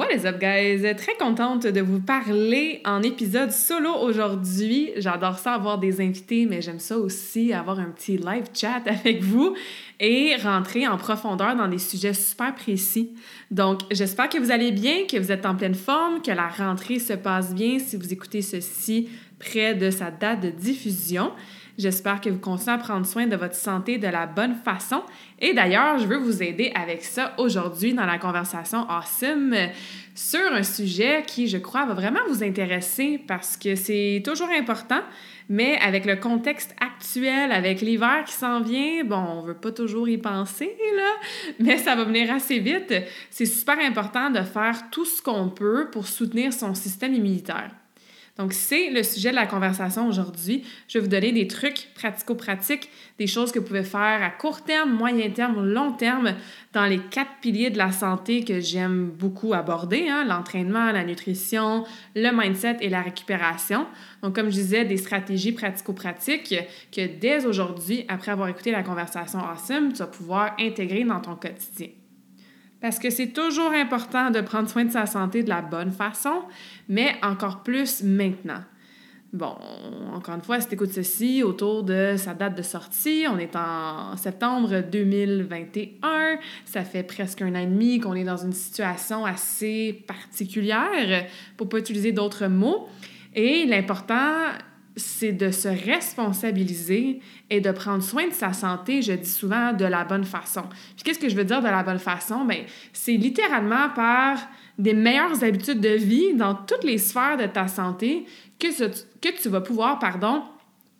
What is up, guys? Très contente de vous parler en épisode solo aujourd'hui. J'adore ça avoir des invités, mais j'aime ça aussi avoir un petit live chat avec vous et rentrer en profondeur dans des sujets super précis. Donc, j'espère que vous allez bien, que vous êtes en pleine forme, que la rentrée se passe bien si vous écoutez ceci près de sa date de diffusion. J'espère que vous continuez à prendre soin de votre santé de la bonne façon. Et d'ailleurs, je veux vous aider avec ça aujourd'hui dans la conversation Awesome sur un sujet qui, je crois, va vraiment vous intéresser parce que c'est toujours important, mais avec le contexte actuel, avec l'hiver qui s'en vient, bon, on veut pas toujours y penser, là, mais ça va venir assez vite. C'est super important de faire tout ce qu'on peut pour soutenir son système immunitaire. Donc, c'est le sujet de la conversation aujourd'hui. Je vais vous donner des trucs pratico-pratiques, des choses que vous pouvez faire à court terme, moyen terme, long terme dans les quatre piliers de la santé que j'aime beaucoup aborder, hein, l'entraînement, la nutrition, le mindset et la récupération. Donc, comme je disais, des stratégies pratico-pratiques que dès aujourd'hui, après avoir écouté la conversation Awesome, tu vas pouvoir intégrer dans ton quotidien. Parce que c'est toujours important de prendre soin de sa santé de la bonne façon, mais encore plus maintenant. Bon, encore une fois, si tu écoutes ceci autour de sa date de sortie, on est en septembre 2021, ça fait presque un an et demi qu'on est dans une situation assez particulière, pour pas utiliser d'autres mots. Et l'important, c'est de se responsabiliser et de prendre soin de sa santé, je dis souvent, de la bonne façon. Puis qu'est-ce que je veux dire de la bonne façon? Bien, c'est littéralement par des meilleures habitudes de vie dans toutes les sphères de ta santé que, que tu vas pouvoir, pardon,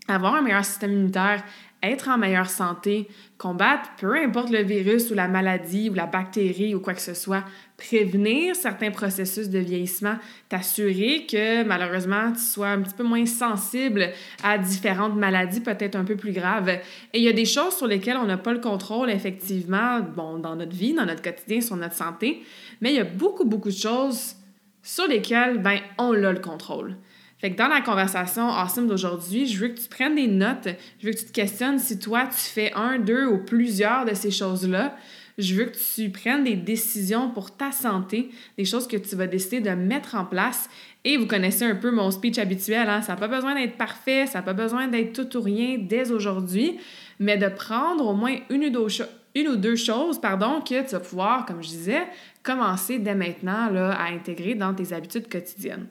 avoir un meilleur système immunitaire, être en meilleure santé, combattre peu importe le virus ou la maladie ou la bactérie ou quoi que ce soit, prévenir certains processus de vieillissement, t'assurer que malheureusement tu sois un petit peu moins sensible à différentes maladies peut-être un peu plus graves. Et il y a des choses sur lesquelles on n'a pas le contrôle effectivement, bon, dans notre vie, dans notre quotidien, sur notre santé, mais il y a beaucoup, beaucoup de choses sur lesquelles, ben, on a le contrôle. Fait que dans la conversation awesome d'aujourd'hui, je veux que tu prennes des notes, je veux que tu te questionnes si toi, tu fais un, deux ou plusieurs de ces choses-là. Je veux que tu prennes des décisions pour ta santé, des choses que tu vas décider de mettre en place. Et vous connaissez un peu mon speech habituel, hein? ça n'a pas besoin d'être parfait, ça n'a pas besoin d'être tout ou rien dès aujourd'hui, mais de prendre au moins une ou deux, une ou deux choses pardon, que tu vas pouvoir, comme je disais, commencer dès maintenant là, à intégrer dans tes habitudes quotidiennes.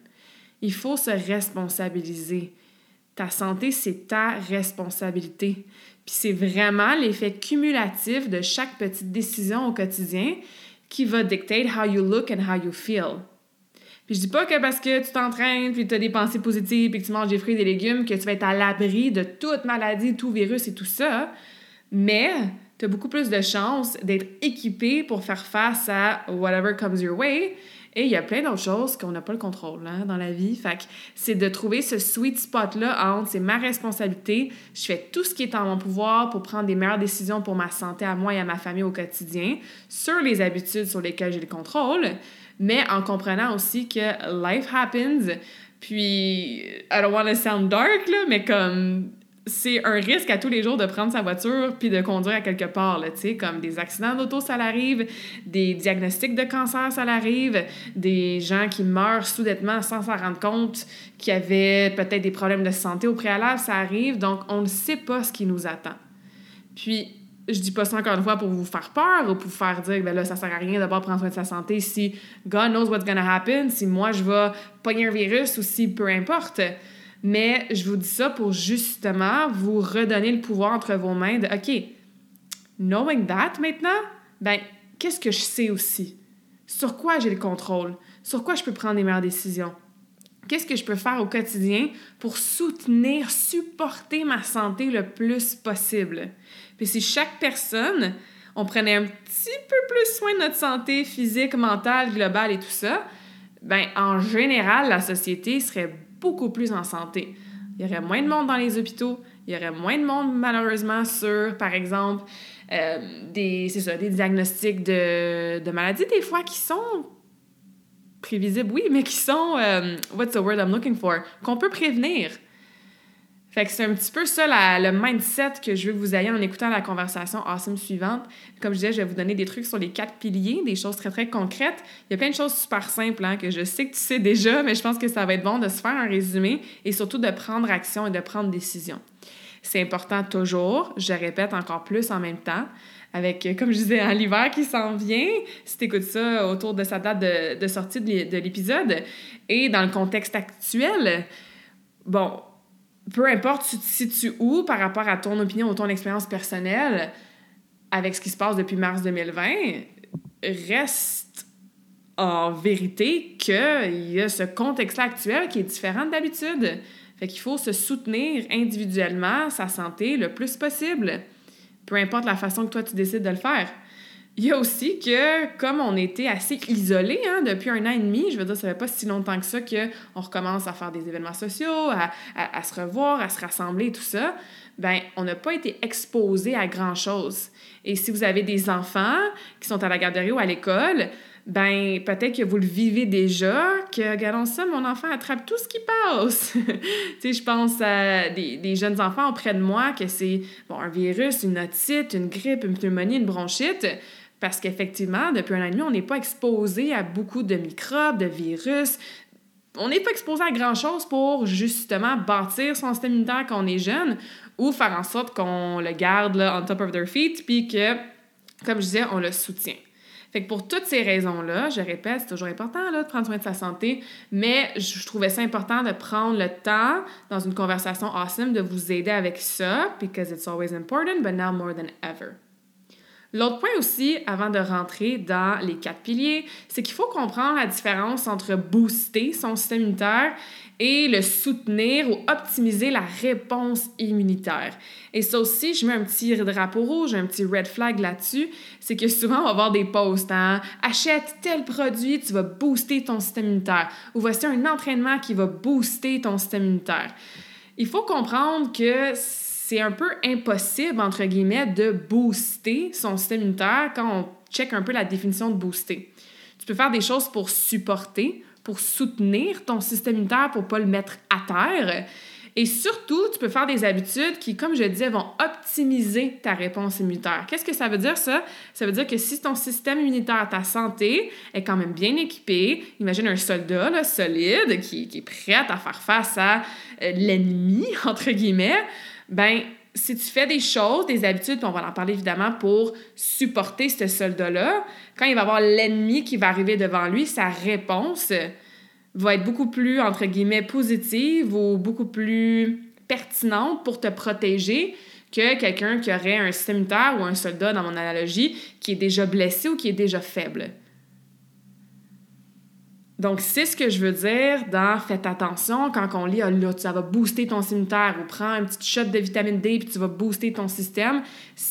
Il faut se responsabiliser. Ta santé, c'est ta responsabilité. Puis c'est vraiment l'effet cumulatif de chaque petite décision au quotidien qui va dictate how you look and how you feel. Puis je dis pas que parce que tu t'entraînes, puis tu as des pensées positives, puis que tu manges des fruits et des légumes, que tu vas être à l'abri de toute maladie, tout virus et tout ça. Mais tu as beaucoup plus de chances d'être équipé pour faire face à whatever comes your way et il y a plein d'autres choses qu'on n'a pas le contrôle hein, dans la vie. Fait c'est de trouver ce sweet spot-là entre c'est ma responsabilité, je fais tout ce qui est en mon pouvoir pour prendre des meilleures décisions pour ma santé à moi et à ma famille au quotidien, sur les habitudes sur lesquelles j'ai le contrôle, mais en comprenant aussi que life happens. Puis, I don't want to sound dark, là, mais comme c'est un risque à tous les jours de prendre sa voiture puis de conduire à quelque part, tu sais, comme des accidents d'auto, ça l'arrive, des diagnostics de cancer, ça l'arrive, des gens qui meurent soudainement sans s'en rendre compte, qui avaient peut-être des problèmes de santé au préalable, ça arrive, donc on ne sait pas ce qui nous attend. Puis, je dis pas ça encore une fois pour vous faire peur ou pour vous faire dire, ben là, ça sert à rien d'abord prendre soin de sa santé si God knows what's gonna happen, si moi je vais pogner un virus ou si peu importe. Mais je vous dis ça pour justement vous redonner le pouvoir entre vos mains de OK, knowing that maintenant, ben, qu'est-ce que je sais aussi? Sur quoi j'ai le contrôle? Sur quoi je peux prendre les meilleures décisions? Qu'est-ce que je peux faire au quotidien pour soutenir, supporter ma santé le plus possible? Puis si chaque personne, on prenait un petit peu plus soin de notre santé physique, mentale, globale et tout ça, ben en général, la société serait beaucoup plus en santé. Il y aurait moins de monde dans les hôpitaux, il y aurait moins de monde malheureusement sur, par exemple, euh, des, ça, des diagnostics de, de maladies des fois qui sont prévisibles, oui, mais qui sont, euh, what's the word I'm looking for, qu'on peut prévenir. Fait que c'est un petit peu ça le mindset que je veux que vous ayez en écoutant la conversation awesome suivante. Comme je disais, je vais vous donner des trucs sur les quatre piliers, des choses très très concrètes. Il y a plein de choses super simples hein, que je sais que tu sais déjà, mais je pense que ça va être bon de se faire un résumé et surtout de prendre action et de prendre décision. C'est important toujours, je répète encore plus en même temps, avec, comme je disais, l'hiver qui s'en vient, si tu écoutes ça autour de sa date de, de sortie de l'épisode, et dans le contexte actuel, bon, peu importe tu te situes où par rapport à ton opinion ou ton expérience personnelle avec ce qui se passe depuis mars 2020, reste en vérité qu'il y a ce contexte actuel qui est différent d'habitude. Fait qu'il faut se soutenir individuellement sa santé le plus possible, peu importe la façon que toi tu décides de le faire. Il y a aussi que, comme on était assez isolés hein, depuis un an et demi, je veux dire, ça fait pas si longtemps que ça qu'on recommence à faire des événements sociaux, à, à, se revoir, à se rassembler, tout ça, ben on n'a pas été exposé à grand-chose. Et si vous avez des enfants qui sont à la garderie ou à l'école, ben peut-être que vous le vivez déjà, que, regardons ça, mon enfant attrape tout ce qui passe. tu sais, je pense à des, des, jeunes enfants auprès de moi que c'est bon, un virus, une otite, une grippe, une pneumonie, une bronchite. Parce qu'effectivement, depuis un an et demi, on n'est pas exposé à beaucoup de microbes, de virus. On n'est pas exposé à grand-chose pour justement bâtir son système immunitaire quand on est jeune ou faire en sorte qu'on le garde là, on top of their feet, puis que, comme je disais, on le soutient. Fait que pour toutes ces raisons-là, je répète, c'est toujours important de prendre soin de sa santé, mais je trouvais ça important de prendre le temps dans une conversation awesome de vous aider avec ça, because it's always important, but now more than ever. L'autre point aussi, avant de rentrer dans les quatre piliers, c'est qu'il faut comprendre la différence entre booster son système immunitaire et le soutenir ou optimiser la réponse immunitaire. Et ça aussi, je mets un petit drapeau rouge, un petit red flag là-dessus, c'est que souvent on va avoir des posts, hein? achète tel produit, tu vas booster ton système immunitaire, ou voici un entraînement qui va booster ton système immunitaire. Il faut comprendre que c'est un peu impossible, entre guillemets, de booster son système immunitaire quand on check un peu la définition de booster. Tu peux faire des choses pour supporter, pour soutenir ton système immunitaire, pour pas le mettre à terre. Et surtout, tu peux faire des habitudes qui, comme je disais, vont optimiser ta réponse immunitaire. Qu'est-ce que ça veut dire, ça? Ça veut dire que si ton système immunitaire, ta santé, est quand même bien équipé, imagine un soldat solide qui, qui, est prêt à faire face à euh, l'ennemi, entre guillemets, ben si tu fais des choses, des habitudes, on va en parler évidemment pour supporter ce soldat-là, quand il va avoir l'ennemi qui va arriver devant lui, sa réponse va être beaucoup plus, entre guillemets, positive ou beaucoup plus pertinente pour te protéger que quelqu'un qui aurait un immunitaire ou un soldat, dans mon analogie, qui est déjà blessé ou qui est déjà faible. Donc, c'est ce que je veux dire dans Faites attention quand on lit, ah, là, ça va booster ton cimetière ou prends un petit shot de vitamine D puis tu vas booster ton système.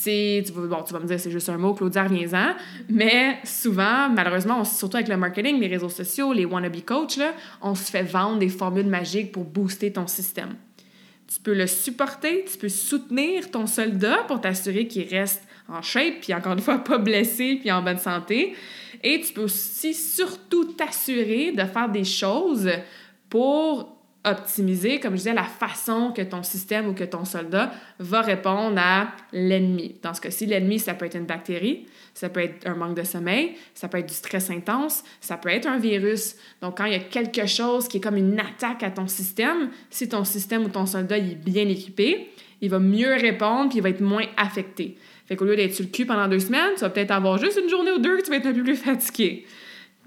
Tu vas, me dire, c'est juste un mot, Claudia, reviens-en. Mais souvent, malheureusement, surtout avec le marketing, les réseaux sociaux, les wannabe coach, là, on se fait vendre des formules magiques pour booster ton système. Tu peux le supporter, tu peux soutenir ton soldat pour t'assurer qu'il reste en shape, puis encore une fois, pas blessé, puis en bonne santé. Et tu peux aussi surtout t'assurer de faire des choses pour optimiser, comme je disais, la façon que ton système ou que ton soldat va répondre à l'ennemi. Dans ce cas-ci, l'ennemi, ça peut être une bactérie, ça peut être un manque de sommeil, ça peut être du stress intense, ça peut être un virus. Donc, quand il y a quelque chose qui est comme une attaque à ton système, si ton système ou ton soldat est bien équipé, il va mieux répondre puis il va être moins affecté. Fait qu'au lieu d'être sur le cul pendant deux semaines, tu vas peut-être avoir juste une journée ou deux que tu vas être un peu plus fatigué.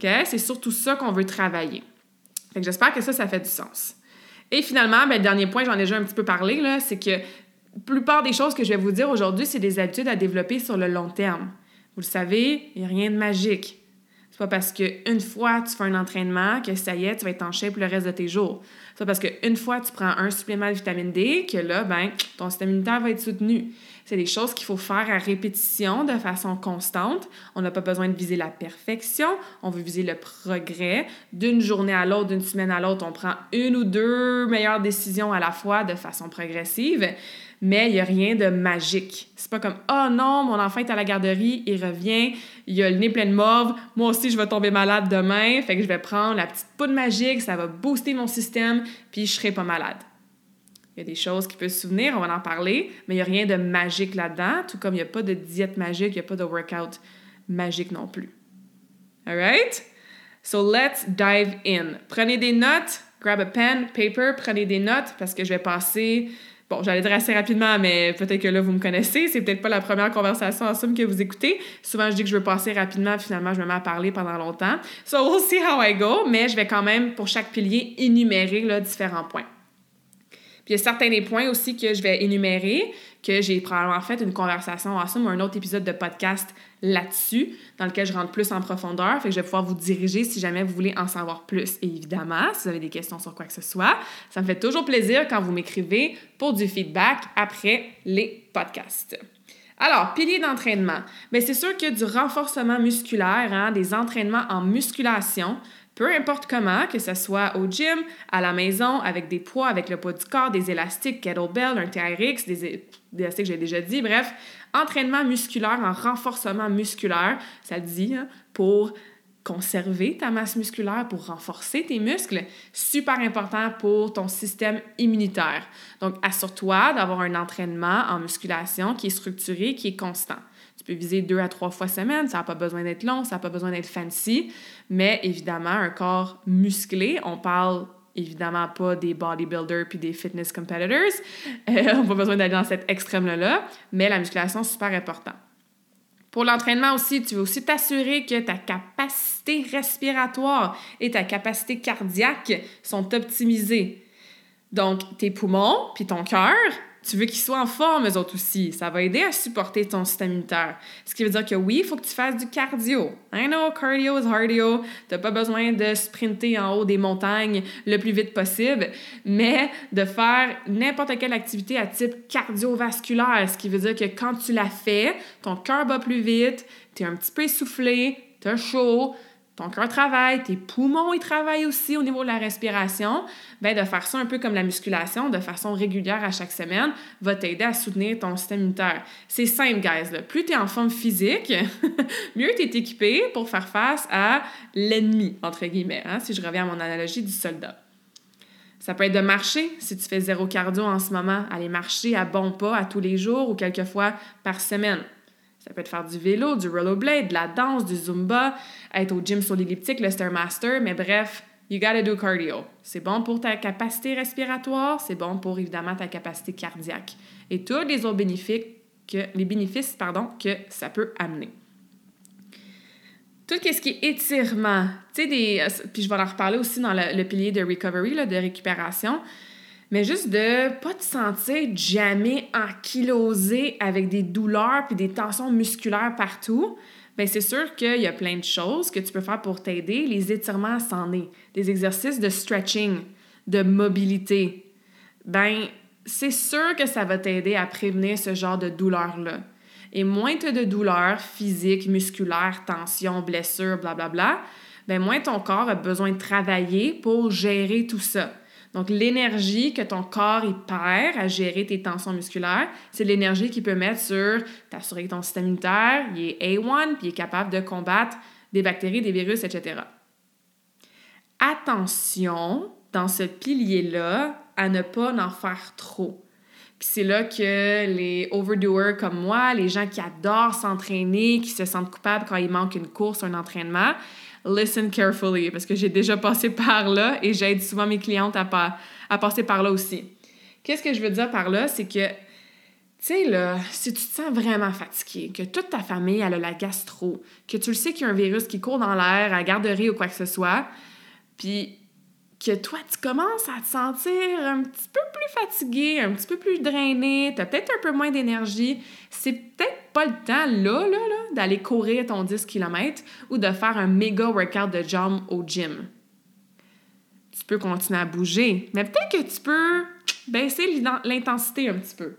OK? C'est surtout ça qu'on veut travailler. Fait que j'espère que ça, ça fait du sens. Et finalement, ben, le dernier point, j'en ai déjà un petit peu parlé, là, c'est que la plupart des choses que je vais vous dire aujourd'hui, c'est des habitudes à développer sur le long terme. Vous le savez, il n'y a rien de magique. C'est pas parce qu'une fois tu fais un entraînement que ça y est, tu vas être en shape le reste de tes jours. C'est pas parce qu'une fois tu prends un supplément de vitamine D que là, ben, ton système immunitaire va être soutenu. C'est des choses qu'il faut faire à répétition de façon constante. On n'a pas besoin de viser la perfection, on veut viser le progrès. D'une journée à l'autre, d'une semaine à l'autre, on prend une ou deux meilleures décisions à la fois de façon progressive mais il n'y a rien de magique. C'est pas comme Oh non, mon enfant est à la garderie, il revient, il a le nez plein de mauve, moi aussi je vais tomber malade demain, fait que je vais prendre la petite poudre magique, ça va booster mon système, puis je serai pas malade. Il y a des choses qui peuvent se souvenir, on va en parler, mais il n'y a rien de magique là-dedans, tout comme il n'y a pas de diète magique, il n'y a pas de workout magique non plus. Alright? So let's dive in. Prenez des notes, grab a pen, paper, prenez des notes parce que je vais passer Bon, j'allais dire assez rapidement, mais peut-être que là, vous me connaissez. C'est peut-être pas la première conversation en somme que vous écoutez. Souvent, je dis que je veux passer rapidement, finalement, je me mets à parler pendant longtemps. So, we'll see how I go, mais je vais quand même, pour chaque pilier, énumérer là, différents points. Puis il y a certains des points aussi que je vais énumérer, que j'ai probablement fait une conversation en somme ou un autre épisode de podcast là-dessus, dans lequel je rentre plus en profondeur. Fait que je vais pouvoir vous diriger si jamais vous voulez en savoir plus. Et évidemment, si vous avez des questions sur quoi que ce soit, ça me fait toujours plaisir quand vous m'écrivez pour du feedback après les podcasts. Alors, pilier d'entraînement. Bien, c'est sûr que du renforcement musculaire, hein, des entraînements en musculation, peu importe comment, que ce soit au gym, à la maison, avec des poids, avec le poids du corps, des élastiques, kettlebell, un TRX, des, élastiques, j'ai déjà dit, bref, entraînement musculaire en renforcement musculaire, ça le dit, hein, pour conserver ta masse musculaire, pour renforcer tes muscles, super important pour ton système immunitaire. Donc, assure-toi d'avoir un entraînement en musculation qui est structuré, qui est constant. Tu peux viser deux à trois fois semaine, ça n'a pas besoin d'être long, ça n'a pas besoin d'être fancy, mais évidemment, un corps musclé, on parle évidemment pas des bodybuilders puis des fitness competitors, euh, on n'a pas besoin d'aller dans cet extrême-là, mais la musculation, c'est super important. Pour l'entraînement aussi, tu veux aussi t'assurer que ta capacité respiratoire et ta capacité cardiaque sont optimisées. Donc, tes poumons puis ton cœur tu veux qu'ils soient en forme, eux autres aussi. Ça va aider à supporter ton système immunitaire. Ce qui veut dire que oui, il faut que tu fasses du cardio. I know, cardio is cardio. Tu pas besoin de sprinter en haut des montagnes le plus vite possible, mais de faire n'importe quelle activité à type cardiovasculaire. Ce qui veut dire que quand tu la fais, ton cœur bat plus vite, tu es un petit peu essoufflé, tu as chaud, ton cœur travaille, tes poumons ils travaillent aussi au niveau de la respiration, ben de faire ça un peu comme la musculation, de façon régulière à chaque semaine, va t'aider à soutenir ton système immunitaire. C'est simple, guys. Plus tu es en forme physique, mieux tu es équipé pour faire face à l'ennemi, entre guillemets, hein, si je reviens à mon analogie du soldat. Ça peut être de marcher, si tu fais zéro cardio en ce moment, aller marcher à bon pas à tous les jours ou quelques fois par semaine. Ça peut être faire du vélo, du rollerblade, de la danse, du zumba, être au gym sur l'elliptique, le Stairmaster, mais bref, you gotta do cardio. C'est bon pour ta capacité respiratoire, c'est bon pour évidemment ta capacité cardiaque et tous les autres bénéfices que, les bénéfices pardon, que ça peut amener. Tout ce qui est étirement, tu sais, des. Puis je vais en reparler aussi dans le, pilier de recovery, là, de récupération mais juste de pas te sentir jamais ankylosé avec des douleurs puis des tensions musculaires partout, bien c'est sûr qu'il y a plein de choses que tu peux faire pour t'aider. Les étirements, c'en est. Des exercices de stretching, de mobilité. Ben c'est sûr que ça va t'aider à prévenir ce genre de douleurs-là. Et moins tu as de douleurs physiques, musculaires, tensions, blessures, blablabla, ben moins ton corps a besoin de travailler pour gérer tout ça. Donc, l'énergie que ton corps y perd à gérer tes tensions musculaires, c'est l'énergie qu'il peut mettre sur t'assurer que ton système immunitaire il est A1 puis il est capable de combattre des bactéries, des virus, etc. Attention dans ce pilier-là à ne pas en faire trop. C'est là que les overdoers comme moi, les gens qui adorent s'entraîner, qui se sentent coupables quand il manque une course, un entraînement, listen carefully parce que j'ai déjà passé par là et j'aide souvent mes clientes à, à passer par là aussi. Qu'est-ce que je veux dire par là? C'est que, tu sais, là, si tu te sens vraiment fatigué, que toute ta famille elle a la gastro, que tu le sais qu'il y a un virus qui court dans l'air à la garderie ou quoi que ce soit, puis que toi, tu commences à te sentir un petit peu plus fatigué, un petit peu plus drainé, tu as peut-être un peu moins d'énergie, c'est peut-être pas le temps, là, là, là, d'aller courir ton 10 km ou de faire un méga workout de jambes au gym. Tu peux continuer à bouger, mais peut-être que tu peux baisser l'intensité un petit peu.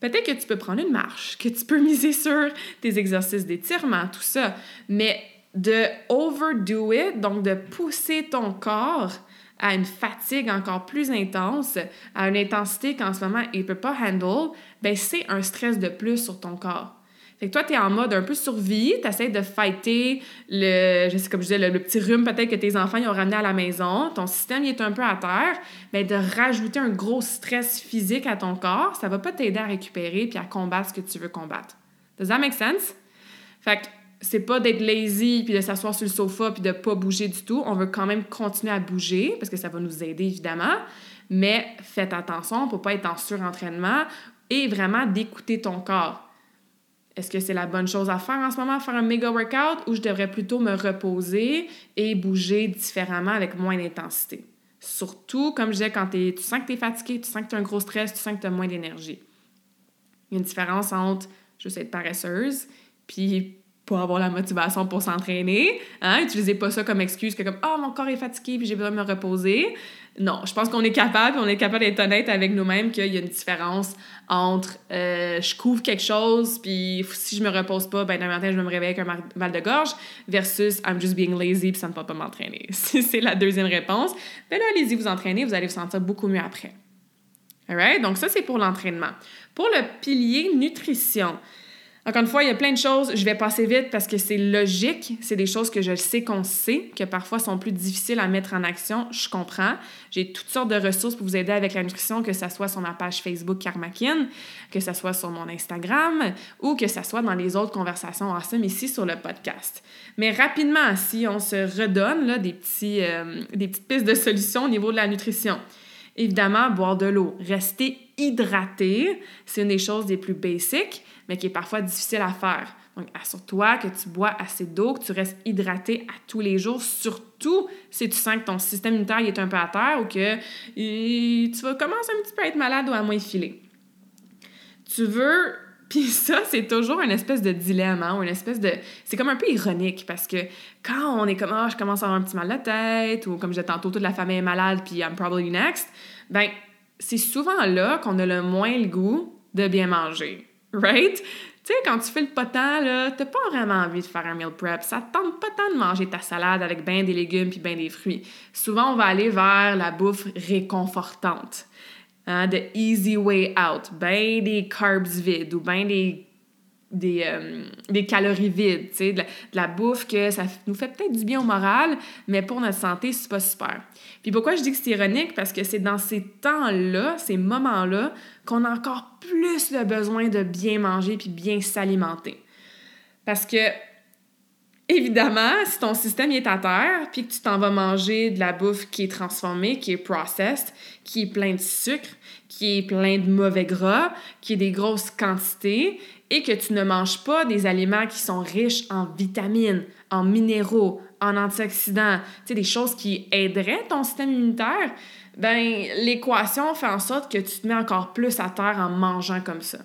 Peut-être que tu peux prendre une marche, que tu peux miser sur tes exercices d'étirement, tout ça, mais de overdo it, donc de pousser ton corps à une fatigue encore plus intense, à une intensité qu'en ce moment il ne peut pas handle, ben c'est un stress de plus sur ton corps. Fait toi, tu es en mode un peu survie, tu essaies de fighter le, je sais, comme je disais, le, petit rhume peut-être que tes enfants ils ont ramené à la maison, ton système est un peu à terre, mais ben, de rajouter un gros stress physique à ton corps, ça va pas t'aider à récupérer puis à combattre ce que tu veux combattre. Does that make sense? Fait c'est pas d'être lazy puis de s'asseoir sur le sofa puis de pas bouger du tout. On veut quand même continuer à bouger parce que ça va nous aider évidemment, mais faites attention pour pas être en surentraînement et vraiment d'écouter ton corps. Est-ce que c'est la bonne chose à faire en ce moment, faire un méga workout, ou je devrais plutôt me reposer et bouger différemment avec moins d'intensité? Surtout, comme je disais, quand tu sens que tu es fatigué, tu sens que tu as un gros stress, tu sens que tu as moins d'énergie. Il y a une différence entre juste être paresseuse, puis pas avoir la motivation pour s'entraîner. Hein? Utilisez pas ça comme excuse que comme « Ah, oh, mon corps est fatigué puis j'ai besoin de me reposer ». Non, je pense qu'on est capable, on est capable d'être honnête avec nous-mêmes qu'il y a une différence entre euh, je couvre quelque chose puis si je me repose pas, ben demain matin je me réveiller avec un mal de gorge versus I'm just being lazy puis ça ne peut pas m'entraîner. C'est la deuxième réponse, ben là allez-y vous entraîner, vous allez vous sentir beaucoup mieux après. Alright? Donc ça c'est pour l'entraînement. Pour le pilier nutrition, encore une fois, il y a plein de choses. Je vais passer vite parce que c'est logique. C'est des choses que je sais qu'on sait, que parfois sont plus difficiles à mettre en action. Je comprends. J'ai toutes sortes de ressources pour vous aider avec la nutrition, que ce soit sur ma page Facebook Karmakin, que ce soit sur mon Instagram ou que ce soit dans les autres conversations awesome ici sur le podcast. Mais rapidement, si on se redonne des, petits, euh, des petites pistes de solutions au niveau de la nutrition. Évidemment, boire de l'eau. Rester hydraté, c'est une des choses les plus basiques mais qui est parfois difficile à faire. Donc, assure-toi que tu bois assez d'eau, que tu restes hydraté à tous les jours, surtout si tu sens que ton système immunitaire est un peu à terre ou que tu vas commencer un petit peu à être malade ou à moins filer. Tu veux puis ça, c'est toujours une espèce de dilemme, hein, ou une espèce de... C'est comme un peu ironique, parce que quand on est comme « Ah, je commence à avoir un petit mal de tête », ou comme disais tantôt, toute la famille est malade, puis « I'm probably next », ben c'est souvent là qu'on a le moins le goût de bien manger right? Tu sais, quand tu fais le potent, là, t'as pas vraiment envie de faire un meal prep. Ça te tente pas tant de manger ta salade avec bien des légumes puis bien des fruits. Souvent, on va aller vers la bouffe réconfortante. Hein, the easy way out. Ben des carbs vides ou ben des des, euh, des calories vides, tu sais, de, la bouffe que ça nous fait peut-être du bien au moral, mais pour notre santé, c'est pas super. Puis pourquoi je dis que c'est ironique? Parce que c'est dans ces temps-là, ces moments-là, qu'on a encore plus le besoin de bien manger puis bien s'alimenter. Parce que, évidemment, si ton système est à terre, puis que tu t'en vas manger de la bouffe qui est transformée, qui est processed, qui est plein de sucre, qui est plein de mauvais gras, qui est des grosses quantités, et que tu ne manges pas des aliments qui sont riches en vitamines, en minéraux, en antioxydants, tu sais, des choses qui aideraient ton système immunitaire, ben l'équation fait en sorte que tu te mets encore plus à terre en mangeant comme ça.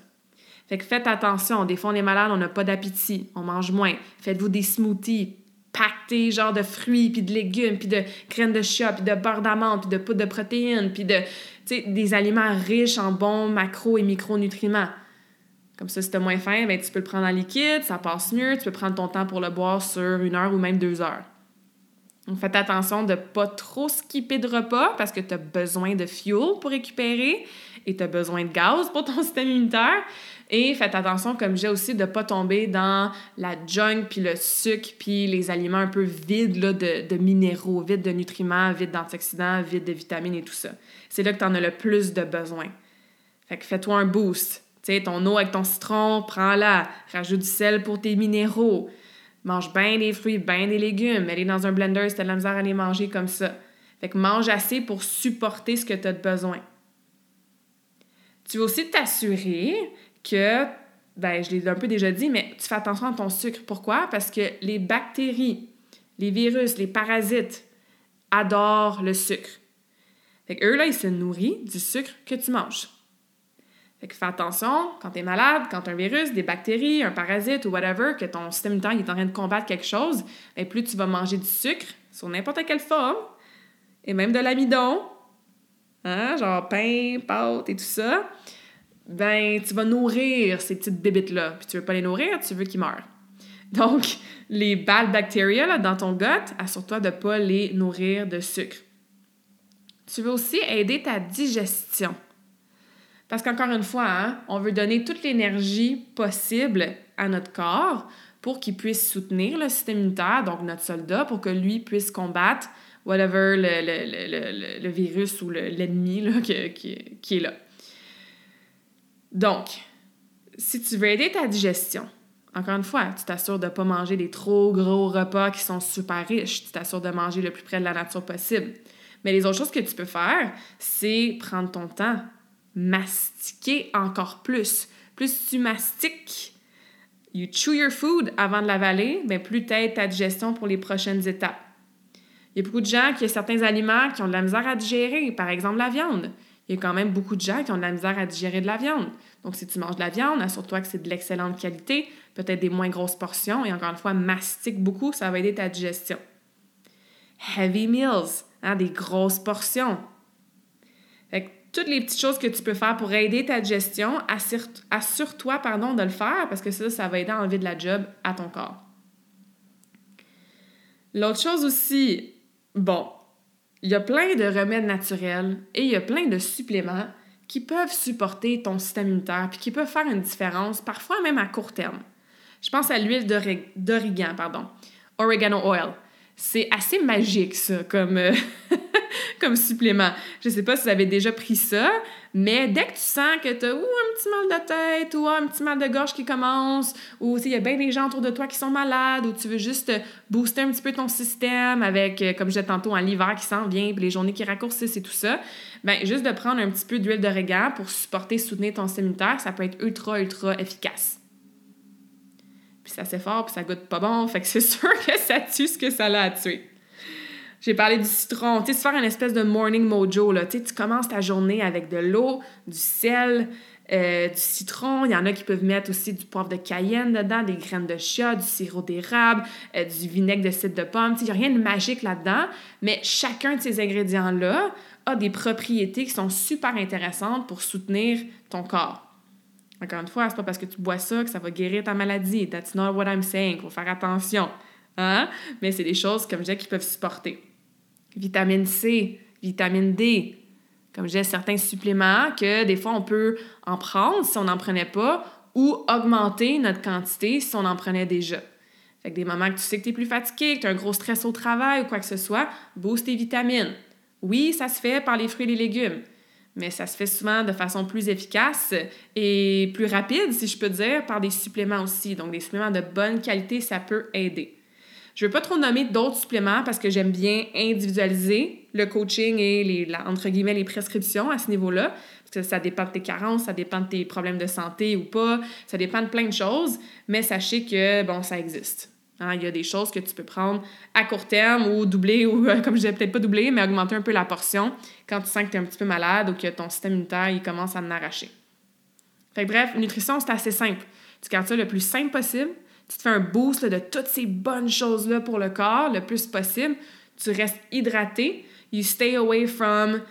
Fait que faites attention, des fois on est malade, on n'a pas d'appétit, on mange moins. Faites-vous des smoothies, pactés genre de fruits, puis de légumes, puis de graines de chia, puis de beurre d'amande, puis de poudre de protéines, puis de, des aliments riches en bons macro et micronutriments. Comme ça, si tu as moins faim, ben, tu peux le prendre en liquide, ça passe mieux, tu peux prendre ton temps pour le boire sur une heure ou même deux heures. Donc, faites attention de ne pas trop skipper de repas parce que tu as besoin de fuel pour récupérer et tu as besoin de gaz pour ton système immunitaire. Et faites attention, comme j'ai aussi, de ne pas tomber dans la junk, puis le sucre, puis les aliments un peu vides là, de, de minéraux, vides de nutriments, vides d'antioxydants, vides de vitamines et tout ça. C'est là que tu en as le plus de besoin. Fait que fais-toi un boost. Tu sais, ton eau avec ton citron, prends-la. Rajoute du sel pour tes minéraux. Mange bien des fruits, bien des légumes. Mets-les dans un blender si de la misère à les manger comme ça. Fait que mange assez pour supporter ce que tu as besoin. Tu veux aussi t'assurer que, ben, je l'ai un peu déjà dit, mais tu fais attention à ton sucre. Pourquoi? Parce que les bactéries, les virus, les parasites adorent le sucre. Fait eux, là, ils se nourrissent du sucre que tu manges. Fait fais attention, quand tu es malade, quand un virus, des bactéries, un parasite ou whatever, que ton système immunitaire est en train de combattre quelque chose, et plus tu vas manger du sucre, sous n'importe quelle forme, et même de l'amidon, hein, genre pain, pâte et tout ça, ben tu vas nourrir ces petites bébites-là. Puis tu veux pas les nourrir, tu veux qu'ils meurent. Donc, les bad bacteria dans ton gut, assure-toi de ne pas les nourrir de sucre. Tu veux aussi aider ta digestion. Parce qu'encore une fois, hein, on veut donner toute l'énergie possible à notre corps pour qu'il puisse soutenir le système immunitaire, donc notre soldat, pour que lui puisse combattre whatever le, virus ou l'ennemi qui est là. Donc, si tu veux aider ta digestion, encore une fois, tu t'assures de ne pas manger des trop gros repas qui sont super riches. Tu t'assures de manger le plus près de la nature possible. Mais les autres choses que tu peux faire, c'est prendre ton temps, mastiquer encore plus. Plus tu mastiques, you chew your food avant de l'avaler, bien plus t'aides ta digestion pour les prochaines étapes. Il y a beaucoup de gens qui ont certains aliments qui ont de la misère à digérer, par exemple la viande. Il y a quand même beaucoup de gens qui ont de la misère à digérer de la viande. Donc, si tu manges de la viande, assure-toi que c'est de l'excellente qualité, peut-être des moins grosses portions, et encore une fois, mastique beaucoup, ça va aider ta digestion. Heavy meals, hein, des grosses portions. Toutes les petites choses que tu peux faire pour aider ta digestion, assure-toi pardon, de le faire parce que ça, ça va aider à enlever de la job à ton corps. L'autre chose aussi, bon, il y a plein de remèdes naturels et il y a plein de suppléments qui peuvent supporter ton système immunitaire puis qui peuvent faire une différence, parfois même à court terme. Je pense à l'huile d'origan, pardon, oregano oil. C'est assez magique, ça, comme, euh, comme supplément. Je sais pas si vous avez déjà pris ça, mais dès que tu sens que tu as un petit mal de tête ou un petit mal de gorge qui commence, ou il y a bien des gens autour de toi qui sont malades, ou tu veux juste booster un petit peu ton système avec, euh, comme je disais tantôt, un hiver qui s'en vient, puis les journées qui raccourcissent et tout ça, ben juste de prendre un petit peu d'huile d'origan pour supporter, soutenir ton système ça peut être ultra, ultra efficace puis c'est assez fort, puis ça goûte pas bon, fait que c'est sûr que ça tue ce que ça l'a à tuer. J'ai parlé du citron, tu sais, faire une espèce de morning mojo, là, tu sais, tu commences ta journée avec de l'eau, du sel, euh, du citron, il y en a qui peuvent mettre aussi du poivre de cayenne dedans, des graines de chia, du sirop d'érable, euh, du vinaigre de cidre de pomme, tu sais, il n'y a rien de magique là-dedans, mais chacun de ces ingrédients-là a des propriétés qui sont super intéressantes pour soutenir ton corps. Encore une fois, c'est pas parce que tu bois ça que ça va guérir ta maladie. That's not what I'm saying. Faut faire attention. Hein? Mais c'est des choses, comme je disais, qui peuvent supporter. Vitamine C, vitamine D. Comme disais, certains suppléments que des fois on peut en prendre si on n'en prenait pas ou augmenter notre quantité si on en prenait déjà. Fait que des moments que tu sais que tu es plus fatigué, que tu as un gros stress au travail ou quoi que ce soit, booste tes vitamines. Oui, ça se fait par les fruits et les légumes mais ça se fait souvent de façon plus efficace et plus rapide, si je peux dire, par des suppléments aussi. Donc, des suppléments de bonne qualité, ça peut aider. Je ne veux pas trop nommer d'autres suppléments parce que j'aime bien individualiser le coaching et les, prescriptions à ce niveau-là. Parce que ça dépend de tes carences, ça dépend de tes problèmes de santé ou pas, ça dépend de plein de choses, mais sachez que, bon, ça existe. Hein, il y a des choses que tu peux prendre à court terme ou doubler, ou comme je disais, peut-être pas doubler, mais augmenter un peu la portion quand tu sens que tu es un petit peu malade ou que ton système immunitaire il commence à en arracher. Bref, nutrition, c'est assez simple. Tu gardes ça le plus simple possible. Tu fais un boost de toutes ces bonnes choses-là pour le corps le plus possible. Tu restes hydraté. You stay away from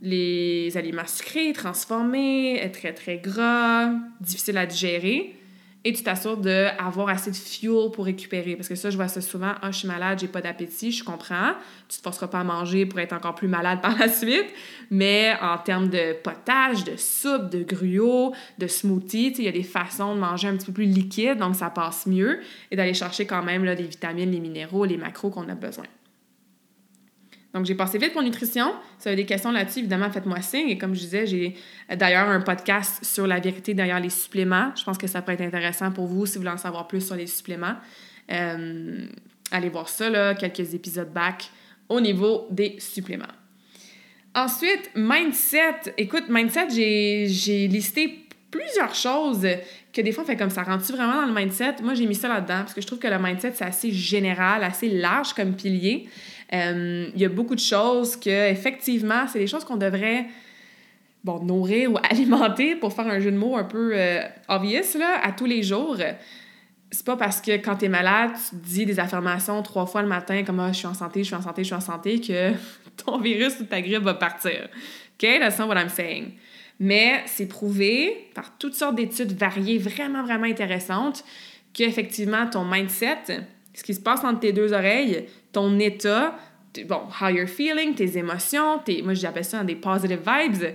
les aliments sucrés, transformés, très très gras, difficiles à digérer et tu t'assures d'avoir assez de fuel pour récupérer. Parce que ça, je vois ça souvent. Ah, je suis malade, j'ai pas d'appétit, je comprends. Tu te forceras pas à manger pour être encore plus malade par la suite. Mais en termes de potage, de soupe, de gruau, de smoothie, il y a des façons de manger un petit peu plus liquide, donc ça passe mieux. Et d'aller chercher quand même là, les vitamines, les minéraux, les macros qu'on a besoin. Donc, j'ai passé vite pour nutrition. Si vous avez des questions là-dessus, évidemment, faites-moi signe. Et comme je disais, j'ai d'ailleurs un podcast sur la vérité derrière les suppléments. Je pense que ça peut être intéressant pour vous si vous voulez en savoir plus sur les suppléments. Euh, allez voir ça, là, quelques épisodes back au niveau des suppléments. Ensuite, mindset. Écoute, mindset, j'ai listé plusieurs choses que des fois, on fait comme ça. Rentre-tu vraiment dans le mindset? Moi, j'ai mis ça là-dedans parce que je trouve que le mindset, c'est assez général, assez large comme pilier. Euh, il y a beaucoup de choses que, effectivement, c'est des choses qu'on devrait bon, nourrir ou alimenter pour faire un jeu de mots un peu euh, obvious là, à tous les jours. C'est pas parce que quand tu es malade, tu dis des affirmations trois fois le matin comme ah, je suis en santé, je suis en santé, je suis en santé que ton virus ou ta grippe va partir. OK? That's not what I'm saying. Mais c'est prouvé par toutes sortes d'études variées, vraiment, vraiment intéressantes, qu'effectivement, ton mindset, ce qui se passe entre tes deux oreilles, ton état, bon, how you're feeling, tes émotions, tes, moi j'appelle ça des positive vibes,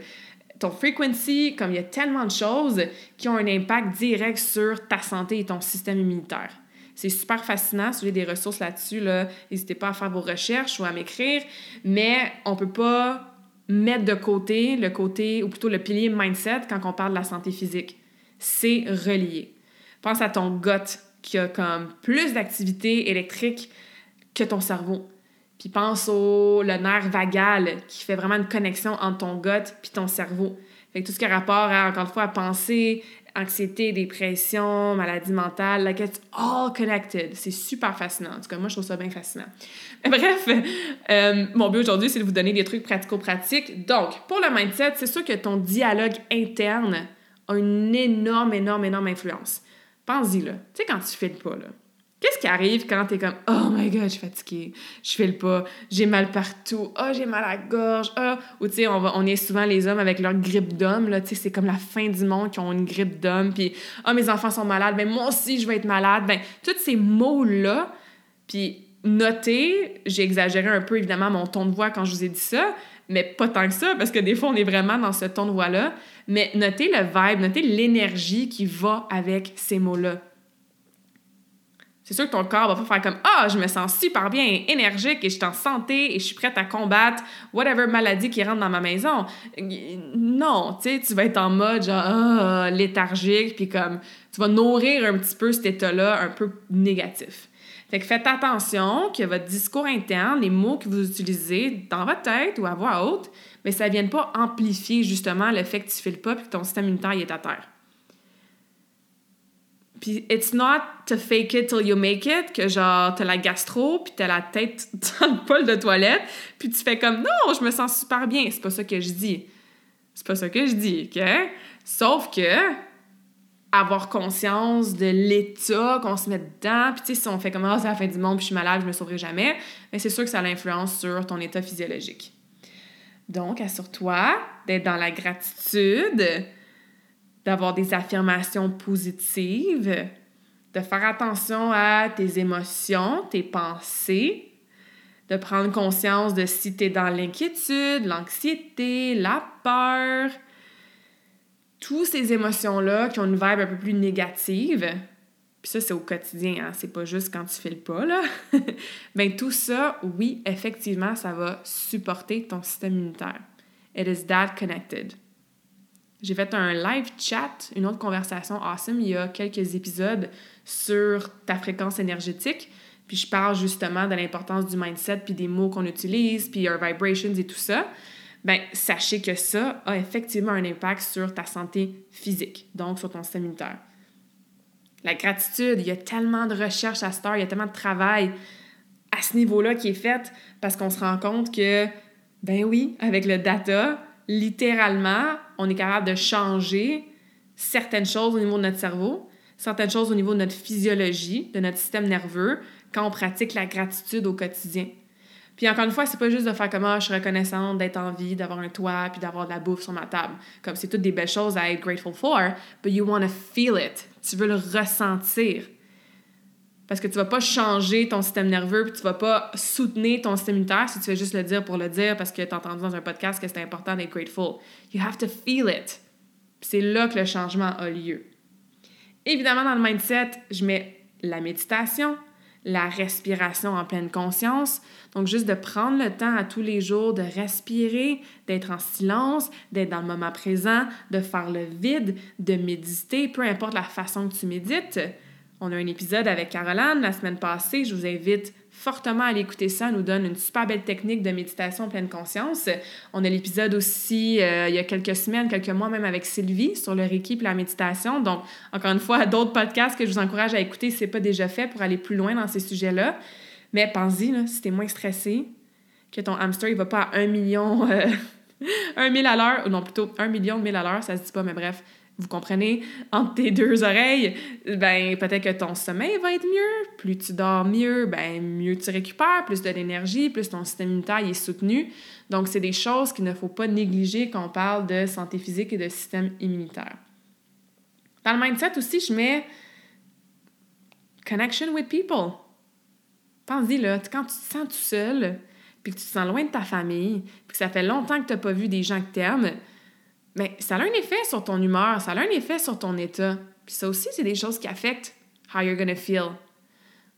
ton frequency, comme il y a tellement de choses qui ont un impact direct sur ta santé et ton système immunitaire. C'est super fascinant. Si vous avez des ressources là-dessus, là, n'hésitez pas à faire vos recherches ou à m'écrire. Mais on peut pas mettre de côté le côté, ou plutôt le pilier mindset quand on parle de la santé physique. C'est relié. Pense à ton gut qui a comme plus d'activité électrique que ton cerveau. Puis pense au le nerf vagal qui fait vraiment une connexion entre ton gut puis ton cerveau. Fait que tout ce qui a rapport à, encore une fois, à penser, anxiété, dépression, maladie mentale, like it's all connected. C'est super fascinant. En tout cas, moi, je trouve ça bien fascinant. Bref, euh, mon but aujourd'hui, c'est de vous donner des trucs pratico-pratiques. Donc, pour le mindset, c'est sûr que ton dialogue interne a une énorme, énorme, énorme influence. Pense-y, là. Tu sais, quand tu fais le pas, là Qu'est-ce qui arrive quand t'es comme Oh my god, je suis fatiguée, je fais le pas, j'ai mal partout, oh j'ai mal à la gorge, oh. Ou tu sais, on, on est souvent les hommes avec leur grippe d'homme, là, tu sais, c'est comme la fin du monde qui ont une grippe d'homme, puis oh mes enfants sont malades, ben moi aussi je vais être malade. Ben, tous ces mots-là, puis notez, j'ai exagéré un peu évidemment mon ton de voix quand je vous ai dit ça, mais pas tant que ça, parce que des fois on est vraiment dans ce ton de voix-là. Mais notez le vibe, notez l'énergie qui va avec ces mots-là c'est sûr que ton corps va pas faire comme Ah, je me sens super bien, énergique et je suis en santé et je suis prête à combattre whatever maladie qui rentre dans ma maison. Non, tu sais, tu vas être en mode genre ah, léthargique, puis comme tu vas nourrir un petit peu cet état-là un peu négatif. Fait que faites attention que votre discours interne, les mots que vous utilisez dans votre tête ou à voix haute, mais ça ne vienne pas amplifier justement le fait que tu files pas et que ton système immunitaire est à terre. Puis it's not to fake it till you make it, que genre t'as la gastro, puis t'as la tête dans le bol de toilette, puis tu fais comme non, je me sens super bien. C'est pas ça que je dis. C'est pas ça que je dis, OK? Sauf que avoir conscience de l'état qu'on se met dedans, puis tu sais, si on fait comme ah, c'est la fin du monde, puis je suis malade, je me sauverai jamais, mais c'est sûr que ça a l'influence sur ton état physiologique. Donc, assure-toi d'être dans la gratitude, d'avoir des affirmations positives, de faire attention à tes émotions, tes pensées, de prendre conscience de si tu es dans l'inquiétude, l'anxiété, la peur, toutes ces émotions-là qui ont une vibe un peu plus négative. Puis ça, c'est au quotidien, hein? c'est pas juste quand tu fais le pas, là. Bien, tout ça, oui, effectivement, ça va supporter ton système immunitaire. It is that connected. J'ai fait un live chat, une autre conversation awesome, il y a quelques épisodes sur ta fréquence énergétique. Puis je parle justement de l'importance du mindset, puis des mots qu'on utilise, puis your vibrations et tout ça. Ben, sachez que ça a effectivement un impact sur ta santé physique, donc sur ton système immunitaire. La gratitude, il y a tellement de recherches à ce il y a tellement de travail à ce niveau-là qui est fait parce qu'on se rend compte que, ben oui, avec le data, littéralement, on est capable de changer certaines choses au niveau de notre cerveau, certaines choses au niveau de notre physiologie, de notre système nerveux, quand on pratique la gratitude au quotidien. Puis encore une fois, c'est pas juste de faire comme ah, je suis reconnaissante d'être en vie, d'avoir un toit, puis d'avoir de la bouffe sur ma table. Comme c'est toutes des belles choses à être grateful for, but you want to feel it. Tu veux le ressentir. Parce que tu vas pas changer ton système nerveux, puis tu vas pas soutenir ton système immunitaire si tu veux juste le dire pour le dire parce que tu as entendu dans un podcast que c'est important d'être grateful. You have to feel it. C'est là que le changement a lieu. Évidemment, dans le mindset, je mets la méditation, la respiration en pleine conscience. Donc, juste de prendre le temps à tous les jours de respirer, d'être en silence, d'être dans le moment présent, de faire le vide, de méditer, peu importe la façon que tu médites On a un épisode avec Caroline la semaine passée. Je vous invite fortement à l'écouter ça. Elle nous donne une super belle technique de méditation pleine conscience. On a l'épisode aussi euh, il y a quelques semaines, quelques mois même avec Sylvie sur le Reiki et la méditation. Donc, encore une fois, d'autres podcasts que je vous encourage à écouter si ce n'est pas déjà fait pour aller plus loin dans ces sujets-là. Mais pense-y, si tu es moins stressé, que ton hamster, il va pas à un million, euh, un mille à l'heure, ou non, plutôt un million de mille à l'heure, ça se dit pas, mais bref, vous comprenez, entre tes deux oreilles, ben peut-être que ton sommeil va être mieux. Plus tu dors mieux, ben mieux tu récupères, plus de l'énergie, plus ton système immunitaire est soutenu. Donc, c'est des choses qu'il ne faut pas négliger quand on parle de santé physique et de système immunitaire. Dans le mindset aussi, je mets connection with people. Pense-y, là, quand tu te sens tout seul, puis que tu te sens loin de ta famille, puis que ça fait longtemps que tu n'as pas vu des gens que tu aimes, mais ça a un effet sur ton humeur, ça a un effet sur ton état. Puis ça aussi, c'est des choses qui affectent how you're gonna feel.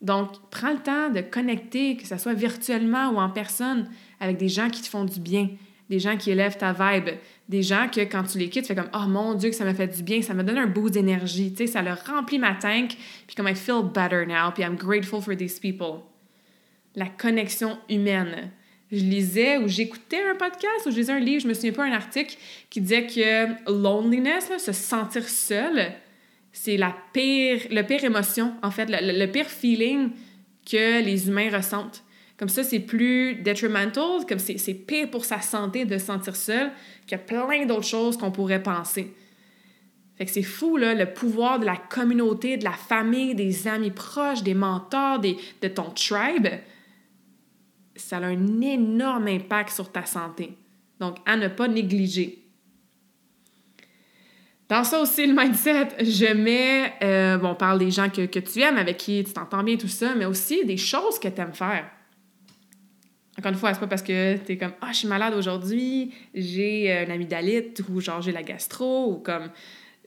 Donc, prends le temps de connecter, que ce soit virtuellement ou en personne, avec des gens qui te font du bien, des gens qui élèvent ta vibe, des gens que quand tu les quittes, tu fais comme Oh mon Dieu, que ça m'a fait du bien, ça me donne un boost d'énergie, tu sais, ça leur remplit ma tank, puis comme I feel better now, puis I'm grateful for these people. La connexion humaine je lisais ou j'écoutais un podcast ou je lisais un livre, je me souviens pas un article qui disait que loneliness, se sentir seul, c'est la pire, le pire émotion, en fait, le, pire feeling que les humains ressentent. Comme ça, c'est plus detrimental, comme c'est pire pour sa santé de se sentir seul qu'il y a plein d'autres choses qu'on pourrait penser. Fait que c'est fou, là, le pouvoir de la communauté, de la famille, des amis proches, des mentors, des, de ton tribe ça a un énorme impact sur ta santé. Donc, à ne pas négliger. Dans ça aussi, le mindset, je mets, euh, bon, on parle des gens que, tu aimes, avec qui tu t'entends bien, tout ça, mais aussi des choses que tu aimes faire. Encore une fois, c'est pas parce que tu es comme Ah, je suis malade aujourd'hui, j'ai euh, amygdalite ou genre j'ai la gastro ou comme